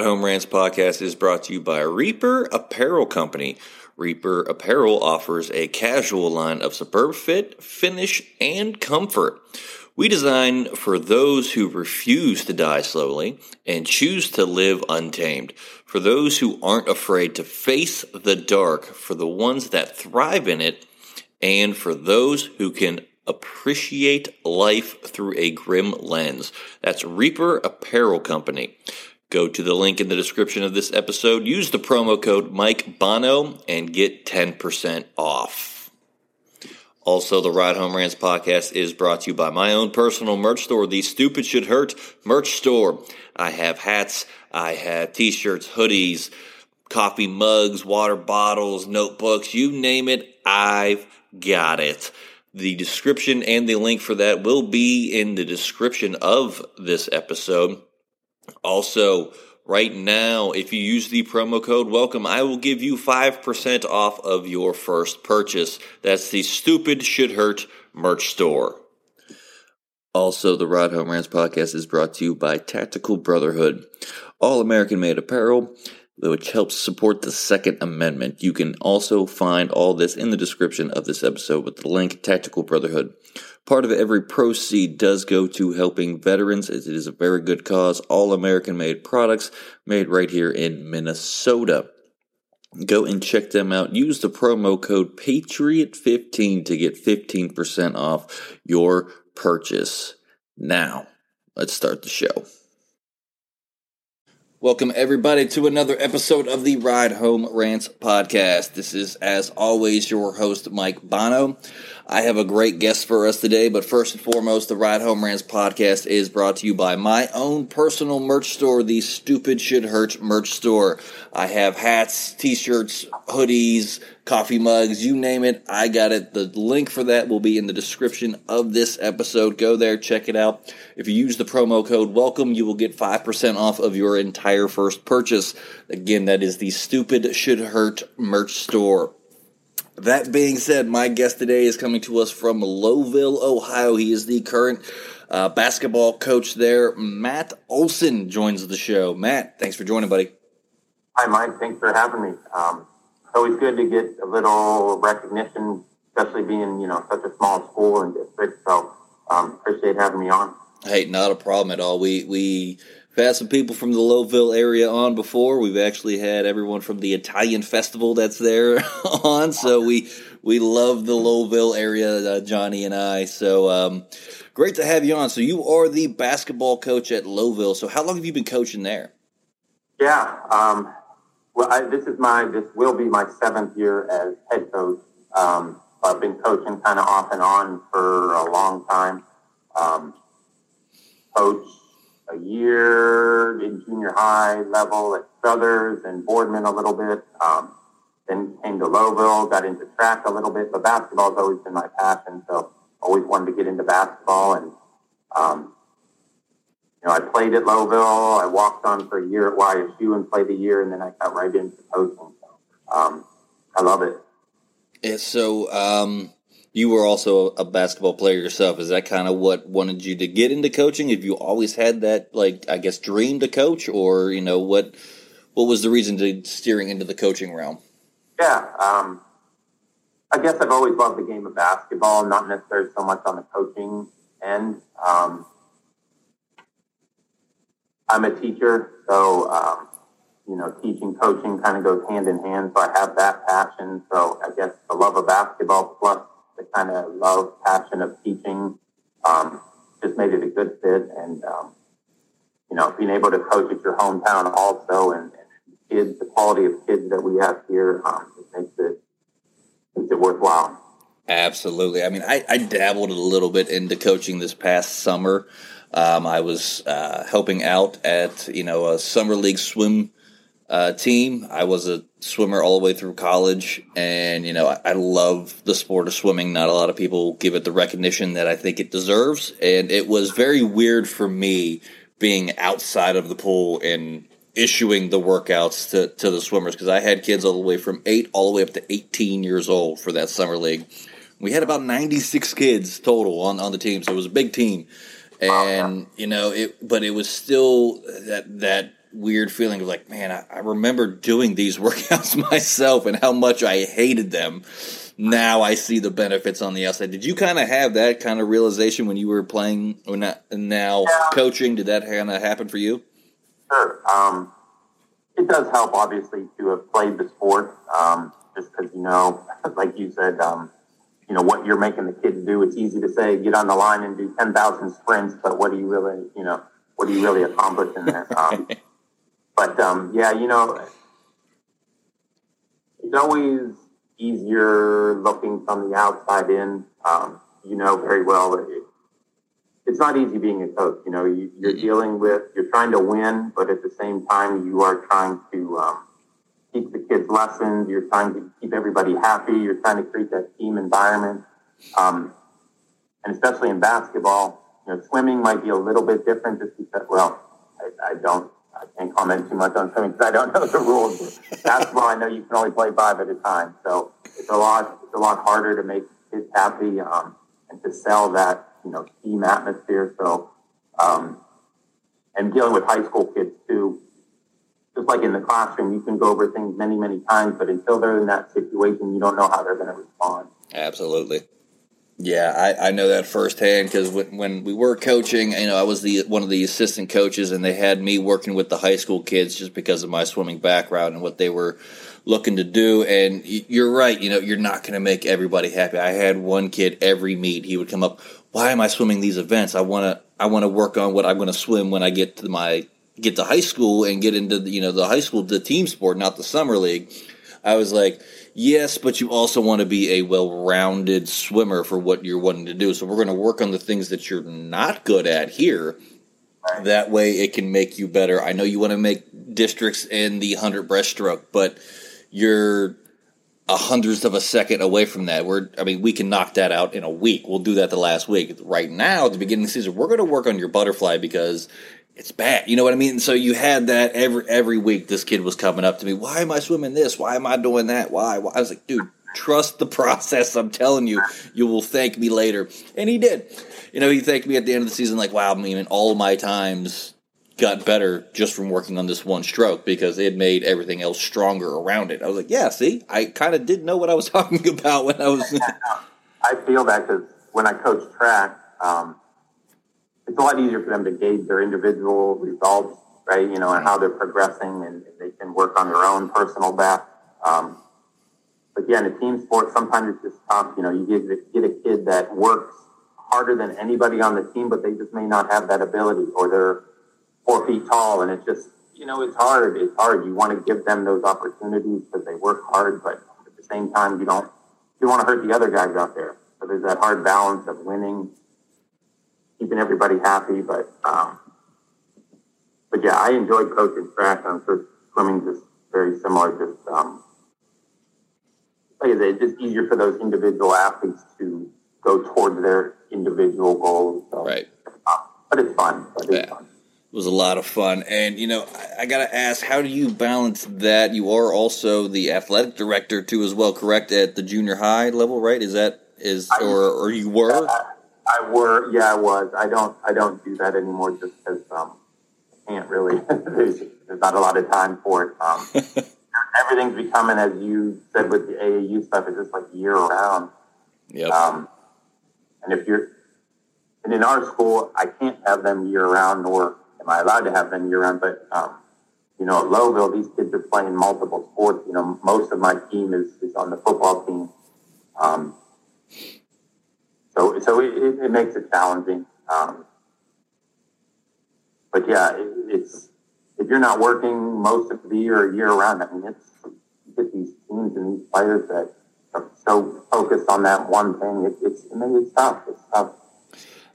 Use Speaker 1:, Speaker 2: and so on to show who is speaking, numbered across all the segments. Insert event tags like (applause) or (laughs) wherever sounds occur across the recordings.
Speaker 1: Ride Home Rants podcast is brought to you by Reaper Apparel Company. Reaper Apparel offers a casual line of superb fit, finish, and comfort. We design for those who refuse to die slowly and choose to live untamed. For those who aren't afraid to face the dark, for the ones that thrive in it, and for those who can appreciate life through a grim lens. That's Reaper Apparel Company. Go to the link in the description of this episode, use the promo code Mike Bono, and get 10% off. Also, the Ride Home Rants podcast is brought to you by my own personal merch store, the Stupid Should Hurt merch store. I have hats, I have t shirts, hoodies, coffee mugs, water bottles, notebooks, you name it, I've got it. The description and the link for that will be in the description of this episode. Also, right now, if you use the promo code welcome, I will give you 5% off of your first purchase. That's the Stupid Should Hurt merch store. Also, the Ride Home Rants podcast is brought to you by Tactical Brotherhood, all American made apparel which helps support the Second Amendment. You can also find all this in the description of this episode with the link Tactical Brotherhood. Part of every proceed does go to helping veterans as it is a very good cause. All American made products made right here in Minnesota. Go and check them out. Use the promo code Patriot15 to get 15% off your purchase. Now, let's start the show. Welcome, everybody, to another episode of the Ride Home Rants podcast. This is, as always, your host, Mike Bono. I have a great guest for us today, but first and foremost, the Ride Home Rants podcast is brought to you by my own personal merch store, the Stupid Should Hurt merch store. I have hats, t shirts, hoodies, coffee mugs, you name it, I got it. The link for that will be in the description of this episode. Go there, check it out. If you use the promo code WELCOME, you will get 5% off of your entire first purchase. Again, that is the Stupid Should Hurt merch store. That being said, my guest today is coming to us from Lowellville, Ohio. He is the current uh, basketball coach there. Matt Olson joins the show. Matt, thanks for joining, buddy.
Speaker 2: Hi, Mike. Thanks for having me. Um, always good to get a little recognition, especially being you know such a small school and district. So um, appreciate having me on.
Speaker 1: Hey, not a problem at all. We we had some people from the Lowellville area on before. We've actually had everyone from the Italian festival that's there (laughs) on. So we we love the Lowellville area, uh, Johnny and I. So um, great to have you on. So you are the basketball coach at Lowellville. So how long have you been coaching there?
Speaker 2: Yeah, um, well, I, this is my this will be my seventh year as head coach. Um, I've been coaching kind of off and on for a long time. Coach a year in junior high level at Struthers and Boardman a little bit. Um, then came to Lowellville, got into track a little bit, but basketball's always been my passion. So always wanted to get into basketball and, um, you know, I played at Lowellville. I walked on for a year at YSU and played a year, and then I got right into coaching. Um, I love it.
Speaker 1: Yeah, so um, you were also a basketball player yourself. Is that kind of what wanted you to get into coaching? Have you always had that, like, I guess, dream to coach, or you know, what what was the reason to steering into the coaching realm?
Speaker 2: Yeah, um, I guess I've always loved the game of basketball, not necessarily so much on the coaching end. Um, I'm a teacher, so um, you know, teaching, coaching kind of goes hand in hand. So I have that passion. So I guess the love of basketball plus the kind of love, passion of teaching um, just made it a good fit. And um, you know, being able to coach at your hometown also, and, and kids, the quality of kids that we have here, um, just makes it makes it worthwhile.
Speaker 1: Absolutely. I mean, I, I dabbled a little bit into coaching this past summer. Um, I was uh, helping out at you know a summer league swim uh, team. I was a swimmer all the way through college, and you know I, I, love the sport of swimming. Not a lot of people give it the recognition that I think it deserves, and it was very weird for me being outside of the pool and issuing the workouts to, to the swimmers because I had kids all the way from eight all the way up to eighteen years old for that summer league. We had about ninety six kids total on on the team, so it was a big team and you know it but it was still that that weird feeling of like, man, I, I remember doing these (laughs) workouts myself and how much I hated them. Now I see the benefits on the outside. Did you kind of have that kind of realization when you were playing or not, now yeah. coaching? Did that kind of happen for you?
Speaker 2: Sure. Um, it does help, obviously, to have played the sport. Um, just because you know, (laughs) like you said, um, you know what you're making the kids do. It's easy to say get on the line and do ten thousand sprints, but what do you really, you know, what do you really accomplish in there? Um, (laughs) but um, yeah, you know, it's always easier looking from the outside in. Um, you know very well that it, it's not easy being a coach. You know, you, are dealing with, you're trying to win, but at the same time, you are trying to um, teach the kids lessons. You're trying to keep everybody happy. You're trying to create that team environment. Um, and especially in basketball, you know, swimming might be a little bit different just because, well, I, I don't, I can't comment too much on swimming because I don't know the rules. basketball, I know you can only play five at a time. So it's a lot, it's a lot harder to make kids happy, um, and to sell that, you know, team atmosphere. So, um, and dealing with high school kids too, just like in the classroom, you can go over things many, many times, but until they're in that situation, you don't know how they're going to respond.
Speaker 1: Absolutely. Yeah, I, I know that firsthand because when, when we were coaching, you know, I was the one of the assistant coaches, and they had me working with the high school kids just because of my swimming background and what they were looking to do. And you're right, you know, you're not going to make everybody happy. I had one kid every meet, he would come up, "Why am I swimming these events? I want to I want to work on what I'm going to swim when I get to my get to high school and get into the, you know the high school the team sport, not the summer league. I was like, yes, but you also want to be a well-rounded swimmer for what you're wanting to do. So we're going to work on the things that you're not good at here. That way, it can make you better. I know you want to make districts in the hundred breaststroke, but you're a hundredth of a second away from that. We're, I mean, we can knock that out in a week. We'll do that the last week. Right now, at the beginning of the season, we're going to work on your butterfly because it's bad. You know what I mean? So you had that every every week. This kid was coming up to me. Why am I swimming this? Why am I doing that? Why? Why? I was like, dude, trust the (laughs) process. I'm telling you, you will thank me later. And he did. You know, he thanked me at the end of the season. Like, wow, I mean, all my times got better just from working on this one stroke because it made everything else stronger around it. I was like, yeah, see, I kind of didn't know what I was (laughs) talking about when I was. (laughs)
Speaker 2: I feel that because when I coach track. Um, it's a lot easier for them to gauge their individual results, right? You know, and how they're progressing, and they can work on their own personal best. Um, but yeah, in a team sport, sometimes it's just tough. You know, you get get a kid that works harder than anybody on the team, but they just may not have that ability, or they're four feet tall, and it's just you know, it's hard. It's hard. You want to give them those opportunities because they work hard, but at the same time, you don't you want to hurt the other guys out there. So there's that hard balance of winning keeping everybody happy. But um, but yeah, I enjoyed coaching track. I'm sure swimming just very similar. Just um, like I said, it's just easier for those individual athletes to go towards their individual goals. So,
Speaker 1: right.
Speaker 2: Uh, but it's fun. But it's yeah. fun.
Speaker 1: It was a lot of fun. And, you know, I, I got to ask, how do you balance that? You are also the athletic director, too, as well, correct? At the junior high level, right? Is that, is, I, or, or you were?
Speaker 2: I were, yeah, I was. I don't, I don't do that anymore just because um, I can't really. (laughs) there's, there's not a lot of time for it. Um, (laughs) everything's becoming, as you said, with the AAU stuff, it's just like year round.
Speaker 1: Yeah.
Speaker 2: Um, and if you're, and in our school, I can't have them year round, nor am I allowed to have them year round. But um, you know, at Lowellville, these kids are playing multiple sports. You know, most of my team is, is on the football team. Um, so, so it, it makes it challenging. Um, but yeah, it, it's if you're not working most of the year or year round, I mean, it's you get these teams and these players that are so focused on that one thing. It, it's I mean, it's tough. It's tough.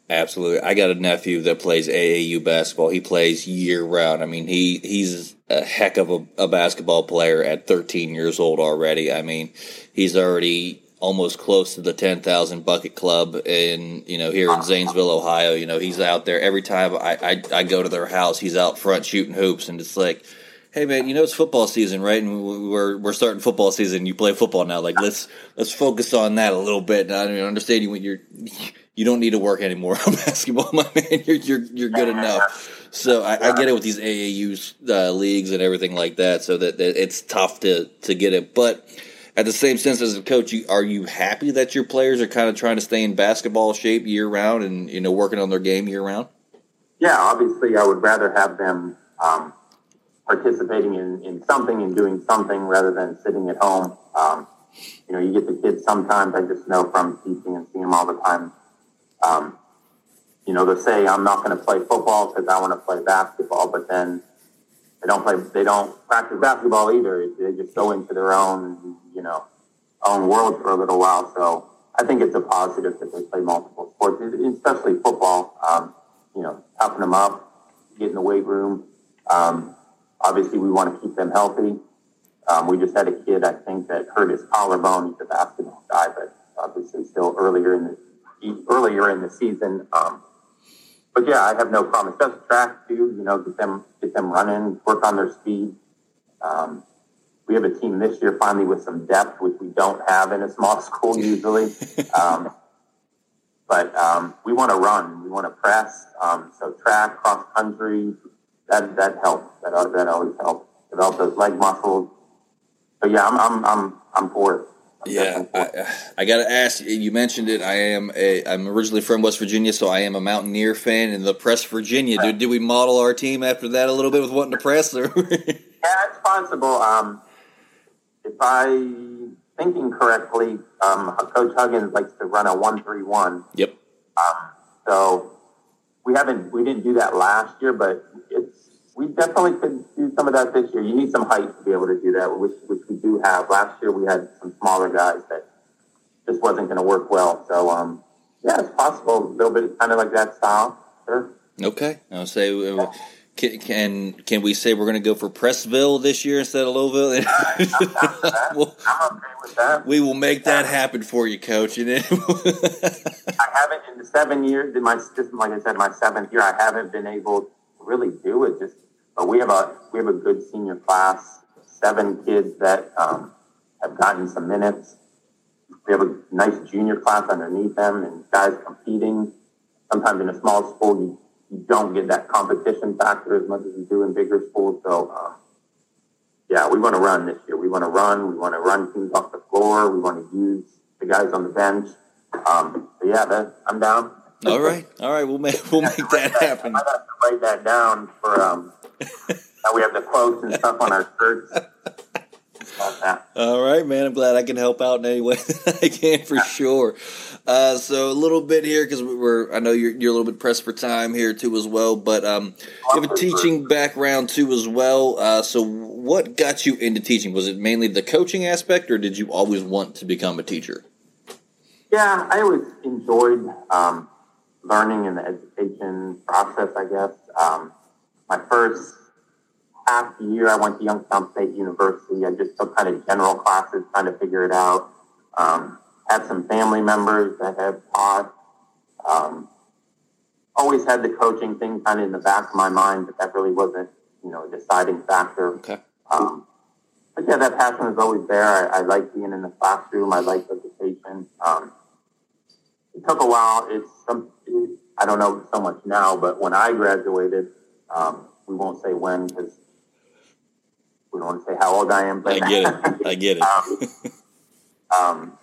Speaker 1: Absolutely. I got a nephew that plays AAU basketball. He plays year round. I mean, he he's a heck of a, a basketball player at 13 years old already. I mean, he's already almost close to the 10,000 bucket club in, you know, here in Zanesville, Ohio. You know, he's out there every time I, I, I go to their house, he's out front shooting hoops and it's like, hey man, you know it's football season, right? And we're we're starting football season. You play football now. Like let's let's focus on that a little bit. And I understand you you're you don't need to work anymore (laughs) on basketball, my man. You're you're you're good enough. So I, I get it with these AAU uh, leagues and everything like that. So that, that it's tough to to get it, but at the same sense as a coach, you, are you happy that your players are kind of trying to stay in basketball shape year round and you know working on their game year round?
Speaker 2: Yeah, obviously, I would rather have them um, participating in, in something and doing something rather than sitting at home. Um, you know, you get the kids sometimes. I just know from teaching and seeing them all the time. Um, you know, they'll say, "I'm not going to play football because I want to play basketball," but then they don't play. They don't practice basketball either. They just go into their own, you know, own world for a little while. So I think it's a positive that they play multiple sports, especially football. Um, you know, toughen them up, get in the weight room. Um, obviously, we want to keep them healthy. Um, we just had a kid, I think, that hurt his collarbone. He's a basketball guy, but obviously still earlier in the earlier in the season. Um, but yeah, I have no problem. Especially track too. You know, get them get them running, work on their speed. Um, we have a team this year finally with some depth, which we don't have in a small (laughs) school (laughs) usually. Um, but um, we want to run, we want to press. Um, so track, cross country, that that helps. That that always helps develop those leg muscles. So yeah, I'm I'm I'm I'm for it.
Speaker 1: Yeah, I, I got to ask. You mentioned it. I am a. I'm originally from West Virginia, so I am a Mountaineer fan. And the press Virginia. Did, did we model our team after that a little bit with wanting to press? Or? (laughs)
Speaker 2: yeah, it's possible. Um, if I'm thinking correctly, um, Coach Huggins likes to run a one three one.
Speaker 1: Yep.
Speaker 2: Um, so we haven't we didn't do that last year, but it's we definitely could do some of that this year. You need some height to be able to do that, which which we do have. Last year we had some smaller guys that just wasn't going to work well. So um, yeah, it's possible a little bit kind of like that style. Sure.
Speaker 1: Okay, I'll say. Uh, can, can can we say we're going to go for Pressville this year instead of Lowellville?
Speaker 2: well, (laughs) I'm okay with that.
Speaker 1: We will make that happen for you, Coach. (laughs) I
Speaker 2: haven't in the seven years. In my just like I said, my seventh year, I haven't been able to really do it. Just but we have a we have a good senior class, seven kids that um, have gotten some minutes. We have a nice junior class underneath them, and guys competing. Sometimes in a small school, you, you don't get that competition factor as much as you do in bigger schools. So, um, yeah, we want to run this year. We want to run. We want to run teams off the floor. We want to use the guys on the bench. Um, so yeah, that, I'm down.
Speaker 1: All right, all right. We'll make we'll make that happen.
Speaker 2: I got to write that down for um, (laughs) now we have the quotes and stuff on our shirts. (laughs)
Speaker 1: All right, man. I'm glad I can help out in any way (laughs) I can for sure. Uh, so a little bit here because we're I know you're you're a little bit pressed for time here too as well, but um, you have a teaching background too as well. Uh, so what got you into teaching? Was it mainly the coaching aspect, or did you always want to become a teacher?
Speaker 2: Yeah, I always enjoyed um, learning in the education process. I guess um, my first half year, I went to Youngstown State University. I just took kind of general classes, trying to figure it out. Um, had some family members that have taught. Um, always had the coaching thing kind of in the back of my mind, but that really wasn't, you know, a deciding factor.
Speaker 1: Okay.
Speaker 2: Um, but yeah, that passion is always there. I, I like being in the classroom. I like education. Um, it took a while. It's some, it, I don't know so much now, but when I graduated, um, we won't say when because we don't want to say how old I am.
Speaker 1: But I get it. I get it. (laughs)
Speaker 2: um, um,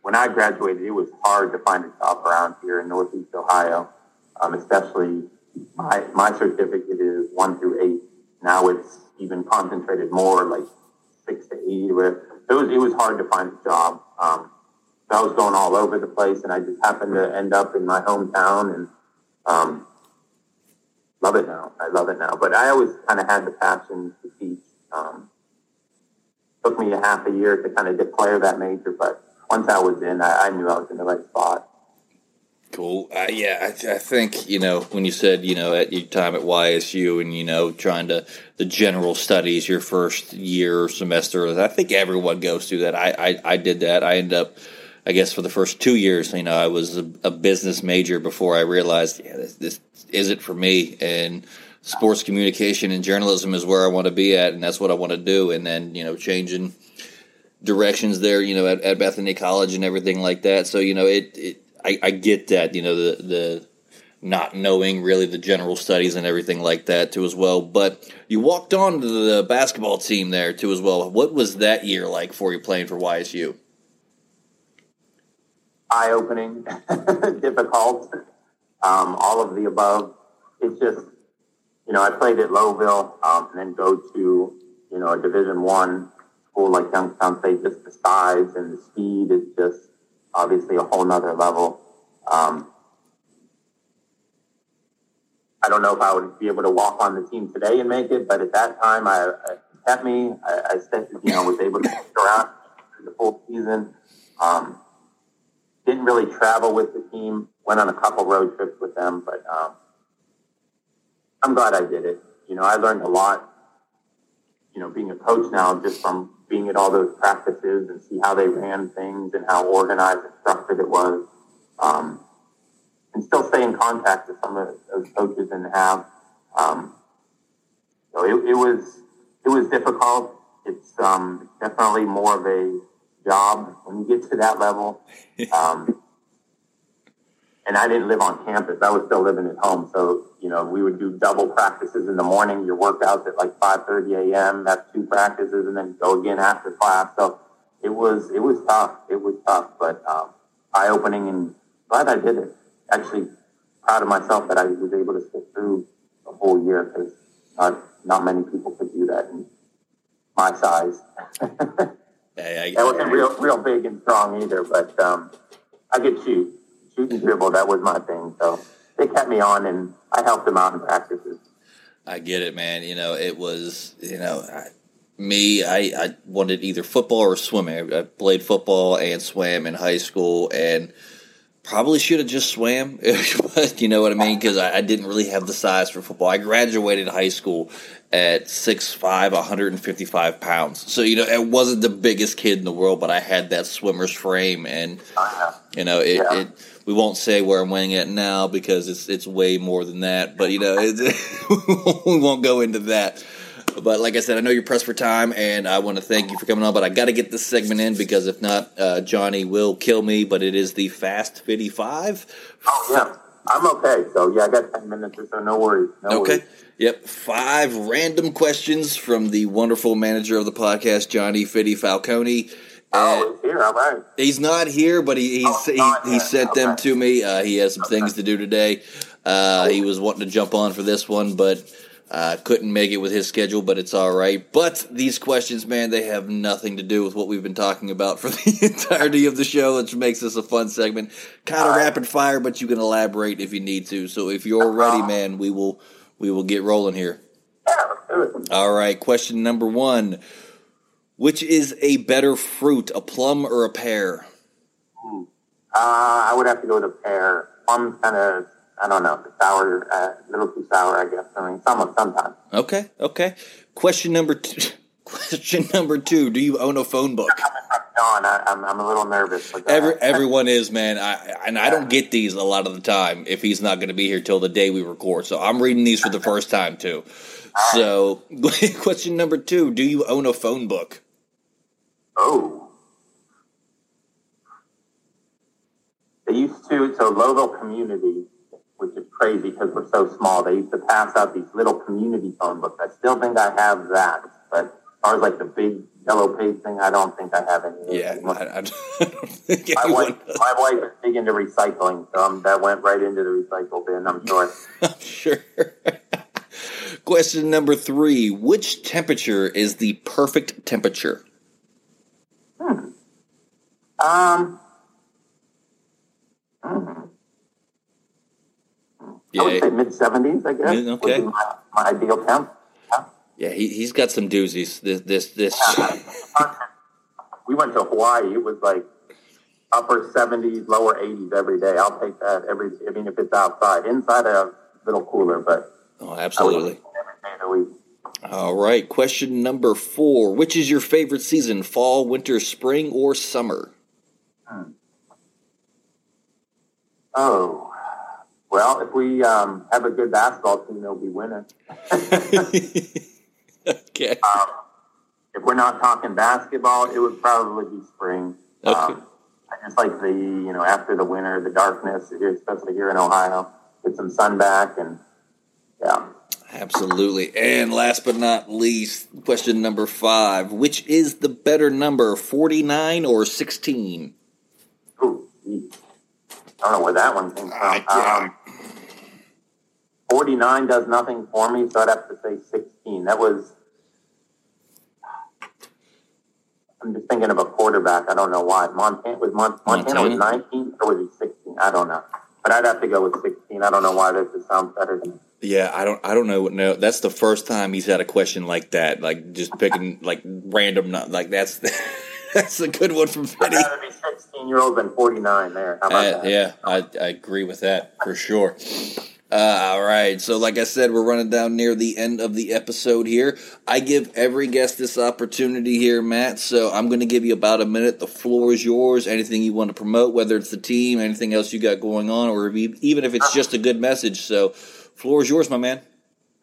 Speaker 2: when I graduated, it was hard to find a job around here in Northeast Ohio, um, especially my, my certificate is one through eight. Now it's even concentrated more, like six to eight. Where it was, it was hard to find a job. Um, so I was going all over the place, and I just happened to end up in my hometown, and um, love it now. I love it now. But I always kind of had the passion to teach. Um, took me a half a year to kind of declare that major, but once I was in, I, I knew I was in the right spot.
Speaker 1: Cool. Uh, yeah, I, I, think you know when you said you know at your time at YSU and you know trying to the general studies your first year or semester. I think everyone goes through that. I I, I did that. I ended up. I guess for the first two years, you know, I was a, a business major before I realized, yeah, this, this isn't for me. And sports communication and journalism is where I want to be at, and that's what I want to do. And then you know, changing directions there, you know, at, at Bethany College and everything like that. So you know, it, it I, I get that, you know, the the not knowing really the general studies and everything like that too as well. But you walked on to the basketball team there too as well. What was that year like for you playing for YSU?
Speaker 2: Eye opening, (laughs) difficult, um, all of the above. It's just, you know, I played at Lowellville um, and then go to, you know, a Division One school like Youngstown State. Just the size and the speed is just obviously a whole nother level. Um, I don't know if I would be able to walk on the team today and make it, but at that time, I, I kept me. I, I said, you know, was able to stick around the full season. Um, didn't really travel with the team. Went on a couple road trips with them, but um, I'm glad I did it. You know, I learned a lot. You know, being a coach now, just from being at all those practices and see how they ran things and how organized and structured it was. Um, and still stay in contact with some of those coaches and have. Um, so it, it, was it was difficult. It's um, definitely more of a job when you get to that level. (laughs) Um, and I didn't live on campus. I was still living at home. So, you know, we would do double practices in the morning, your workouts at like 5.30 a.m. That's two practices and then go again after class. So it was, it was tough. It was tough, but um, eye opening and glad I did it actually proud of myself that I was able to stick through a whole year because not, not many people could do that in my size. (laughs) I, I wasn't real real big and strong either, but um, I could shoot, dribble. That was my thing. So they kept me on, and I helped them out in practices.
Speaker 1: I get it, man. You know, it was you know. I, me, I, I wanted either football or swimming. I played football and swam in high school, and Probably should have just swam, (laughs) but you know what I mean? Because I, I, didn't really have the size for football. I graduated high school at 6'5, 155 pounds. So, you know, I wasn't the biggest kid in the world, but I had that swimmer's frame. And, oh, you know, it, yeah. it we won't say where I'm winning it now because it's it's way more than that. But, you know, (laughs) we won't go into that. But like I said, I know you're pressed for time, and I want to thank you for coming on. But I got to get this segment in because if not, uh, Johnny will kill me. But it is the Fast 55.
Speaker 2: Oh, yeah. I'm okay. So, yeah, I got 10 minutes or so. No worries. No
Speaker 1: okay.
Speaker 2: Worries.
Speaker 1: Yep. Five random questions from the wonderful manager of the podcast, Johnny Fitty Falcone.
Speaker 2: Oh, he's here. All right.
Speaker 1: He's not here, but he he's, oh, he, he sent okay. them to me. Uh, he has some okay. things to do today. Uh, he was wanting to jump on for this one, but uh, couldn't make it with his schedule, but it's all right. But these questions, man, they have nothing to do with what we've been talking about for (laughs) the entirety of the show, which makes this a fun segment. Kind of rapid fire, but you can elaborate if you need to. So if you're ready, man, we will we will get rolling here. All right, question number one: Which is a better fruit, a plum or a pear?
Speaker 2: Uh, I would have to go with a pear. Plum kind of I don't know, sour, uh, a little too sour, I guess. I mean, some sometimes.
Speaker 1: Okay, okay. Question number two. (laughs) Question number two: Do you own a phone book?
Speaker 2: John, I, am I'm, I'm a little nervous.
Speaker 1: Every, everyone is, man. I, and I don't get these a lot of the time if he's not going to be here till the day we record. So I'm reading these for the first time too. So, (laughs) question number two: Do you own a phone book?
Speaker 2: Oh, they used to. So Lowellville Community which is crazy because we're so small. They used to pass out these little community phone books. I still think I have that, but as far as like the big yellow page thing, I don't think I have any.
Speaker 1: Yeah, I, I don't (laughs) think
Speaker 2: my wife, my wife is big into recycling, so um, that went right into the recycle bin. I'm sure.
Speaker 1: I'm (laughs) sure. Question number three: Which temperature is the perfect temperature?
Speaker 2: Hmm. Um. yeah. I would say mid seventies, I guess. Okay. My, my, ideal temp.
Speaker 1: Yeah, yeah he he's got some doozies. This this this.
Speaker 2: Yeah. (laughs) we went to Hawaii. It was like upper seventies, lower eighties every day. I'll take that every. I mean, if it's outside, inside a little cooler, but
Speaker 1: oh, absolutely. All right. Question number four: Which is your favorite season? Fall, winter, spring, or summer? Hmm.
Speaker 2: Oh Well, if we um, have a good basketball team, they'll be winning. (laughs)
Speaker 1: okay.
Speaker 2: Um, if we're not talking basketball, it would probably be spring.
Speaker 1: Okay.
Speaker 2: Um, I just like the you know after the winter, the darkness, especially here in Ohio, get some sun back, and yeah.
Speaker 1: Absolutely. And last but not least, question number five: Which is the better number, forty-nine or sixteen?
Speaker 2: Ooh. I don't know where that one came from. Um, 49 does nothing for me, so I'd have to say 16. That was. I'm just thinking of a quarterback. I don't know why. Montana was Mon- Montana, was 19 or was he 16? I don't know. But I'd have to go with 16. I don't know why that just sounds better than
Speaker 1: Yeah, I don't. I don't know. what No, that's the first time he's had a question like that. Like just picking (laughs) like random. nu- Like that's (laughs) that's a good one from
Speaker 2: I'd rather be 16 year old than 49 there. How about
Speaker 1: Uh,
Speaker 2: that?
Speaker 1: yeah, I, I agree with that for sure. Uh, all right, so like I said, we're running down near the end of the episode here. I give every guest this opportunity here, Matt. So I'm going to give you about a minute. The floor is yours. Anything you want to promote, whether it's the team, anything else you got going on, or e- even if it's just a good message. So, floor is yours, my man.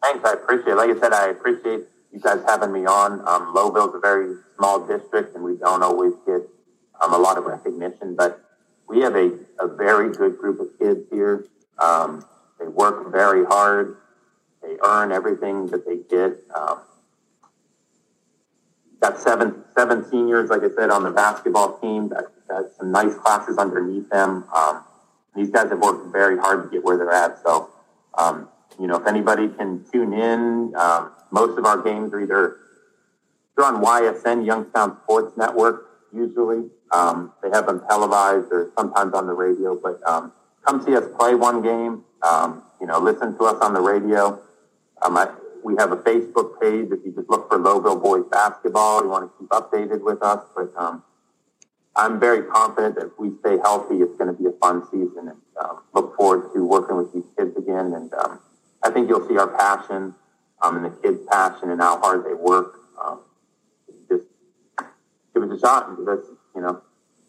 Speaker 2: Thanks, I appreciate it. Like I said, I appreciate you guys having me on. Um, Lowellville's a very small district, and we don't always get um, a lot of recognition, but we have a, a very good group of kids here. Um, they work very hard. They earn everything that they get. Um, got seven seven seniors, like I said, on the basketball team. Got, got some nice classes underneath them. Um, these guys have worked very hard to get where they're at. So, um, you know, if anybody can tune in, um, most of our games are either they're on YSN Youngstown Sports Network. Usually, um, they have them televised or sometimes on the radio. But um, come see us play one game. Um, you know, listen to us on the radio. Um, I, we have a Facebook page. If you just look for Lowellville Boys Basketball, you want to keep updated with us. But um, I'm very confident that if we stay healthy, it's going to be a fun season, and um, look forward to working with these kids again. And um, I think you'll see our passion um, and the kids' passion and how hard they work. Um, just give us a shot and us, you know,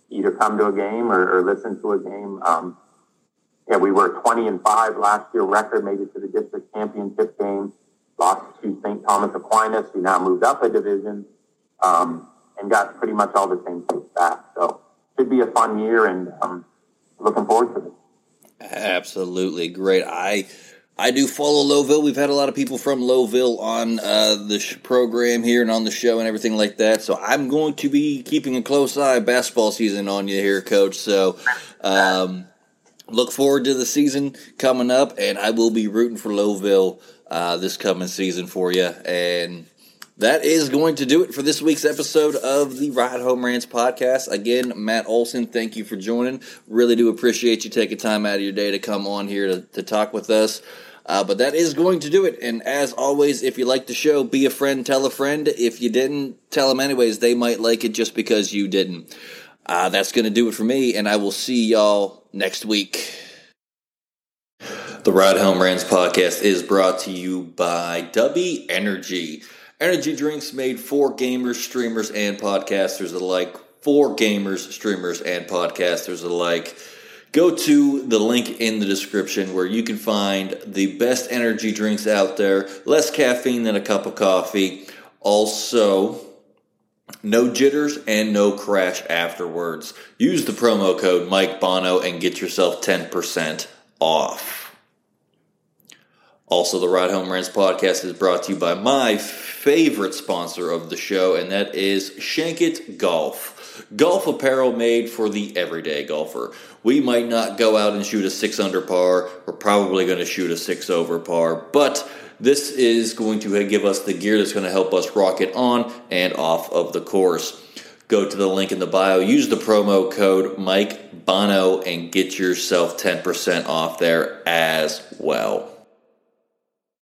Speaker 2: either come to a game or, or listen to a game. Um, yeah, we were 20 and 5 last year record, made it to the district championship game, lost to St. Thomas Aquinas, who now moved up a division, um, and got pretty much all the same things back. So should be a fun year and um, looking forward to it.
Speaker 1: Absolutely great. I I do follow Lowellville. We've had a lot of people from Lowellville on uh, the sh- program here and on the show and everything like that. So I'm going to be keeping a close eye basketball season on you here, Coach. So um, look forward to the season coming up, and I will be rooting for Lowellville uh, this coming season for you. And that is going to do it for this week's episode of the Ride Home Rants podcast. Again, Matt Olson, thank you for joining. Really do appreciate you taking time out of your day to come on here to, to talk with us. Uh, but that is going to do it. And as always, if you like the show, be a friend, tell a friend. If you didn't, tell them anyways. They might like it just because you didn't. Uh, that's going to do it for me, and I will see y'all next week. The Ride Home Rants podcast is brought to you by Dubby Energy. Energy drinks made for gamers, streamers, and podcasters alike. For gamers, streamers, and podcasters alike. Go to the link in the description where you can find the best energy drinks out there. Less caffeine than a cup of coffee. Also, no jitters and no crash afterwards. Use the promo code Mike Bono and get yourself 10% off. Also, the Ride Home Rants podcast is brought to you by my favorite sponsor of the show, and that is Shankit Golf. Golf apparel made for the everyday golfer. We might not go out and shoot a six under par. We're probably going to shoot a six over par, but this is going to give us the gear that's going to help us rock it on and off of the course. Go to the link in the bio, use the promo code Mike Bono, and get yourself 10% off there as well.